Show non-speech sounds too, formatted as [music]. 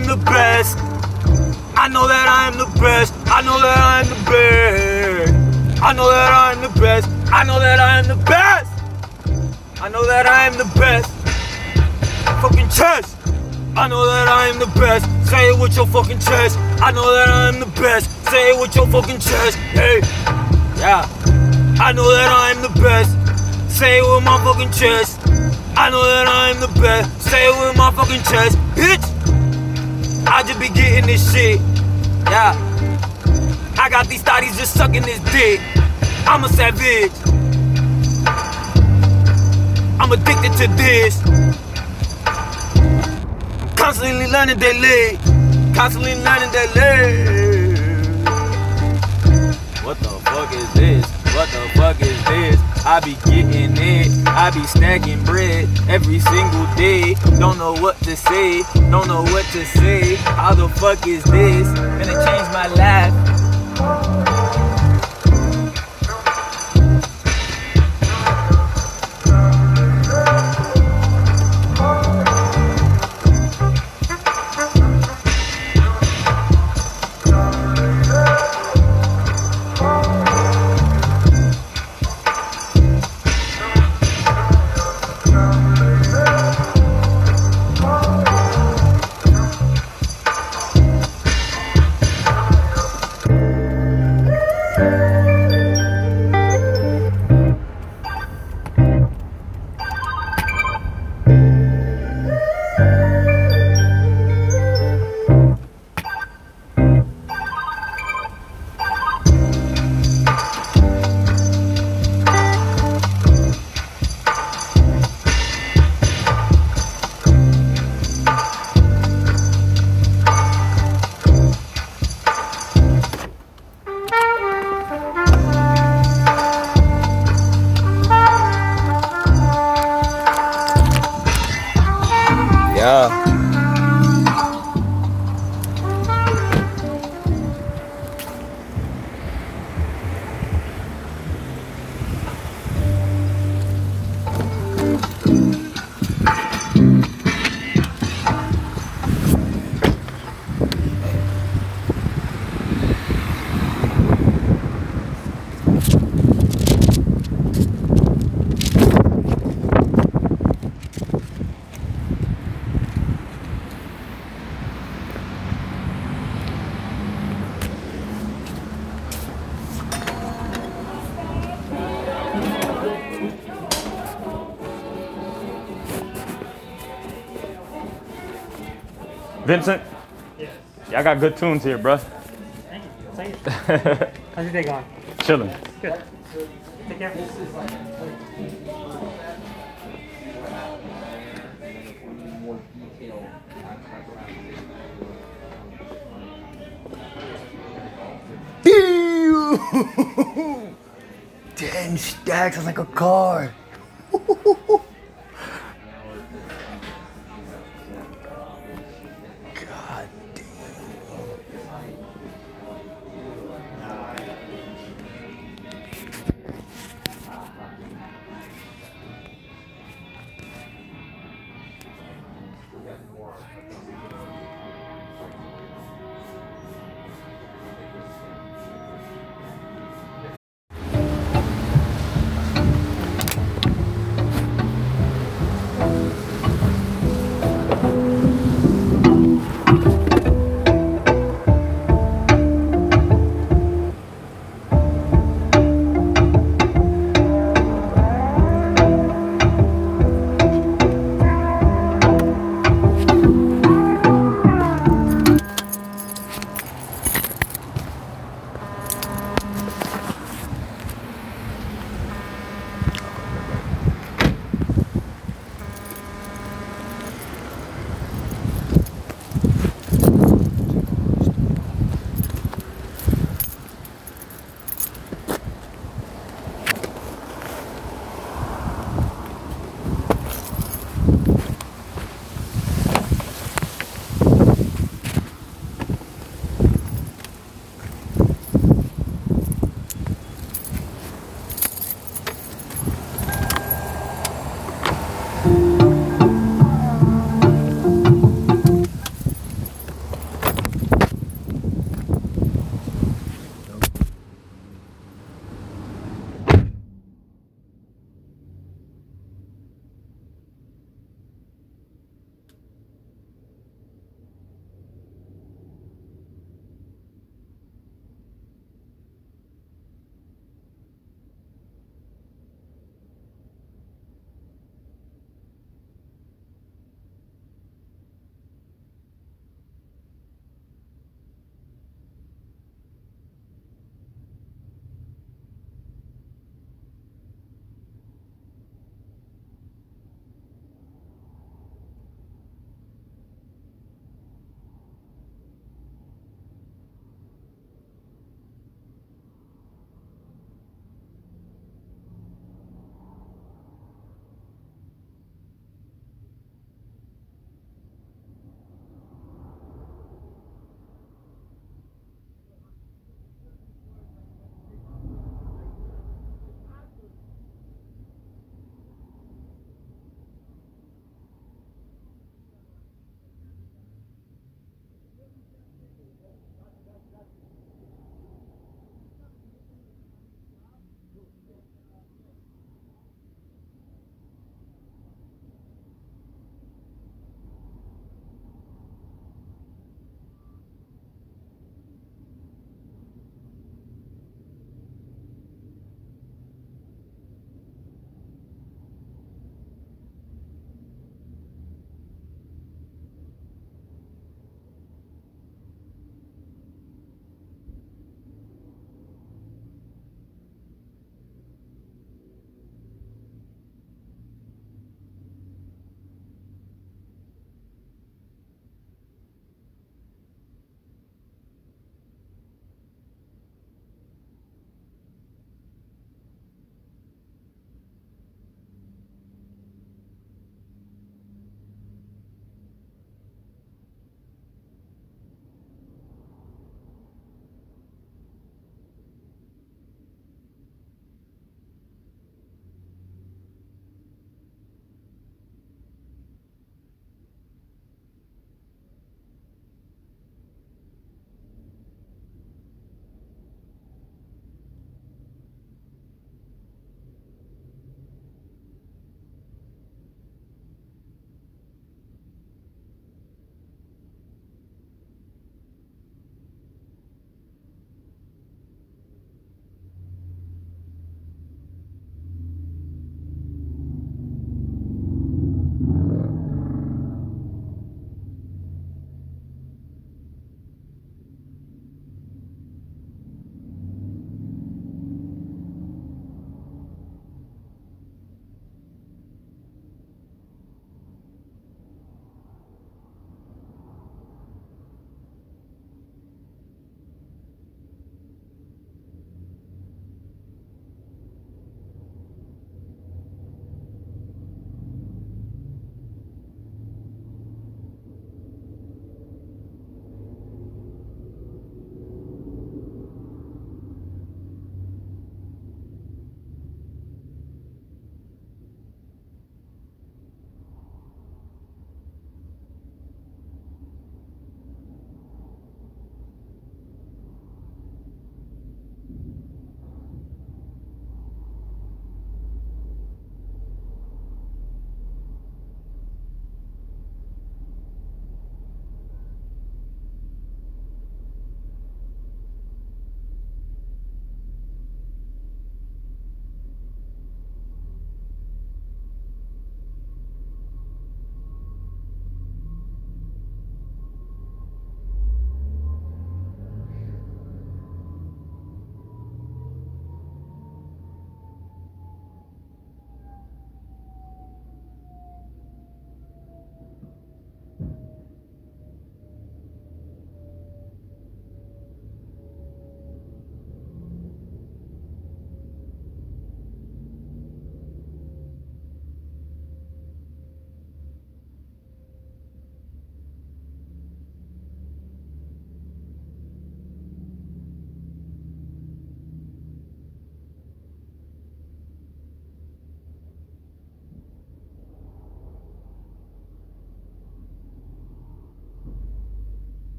I'm the best. I know that I'm the best. I know that I'm the best. I know that I'm the best. I know that I'm the best. I know that I'm the best. Fucking chest. I know that I'm the best. Say it with your fucking chest. I know that I'm the best. Say it with your fucking chest. Hey, yeah. I know that I'm the best. Say it with my fucking chest. I know that I'm the best. Say it with my fucking chest, bitch. I just be getting this shit. Yeah. I got these thotties just sucking this dick. I'm a savage. I'm addicted to this. Constantly learning daily. Constantly learning daily. What the fuck is this? What the fuck is this? I be getting it. I be stacking bread every single day. Don't know what to say. Don't know what to say. How the fuck is this? Gonna change my life. Vincent, Yes. y'all got good tunes here, bruh. Thank you. Thank [laughs] you. How's your day going? Chilling. Good. Take care. Ten stacks is like a [laughs] car. [laughs]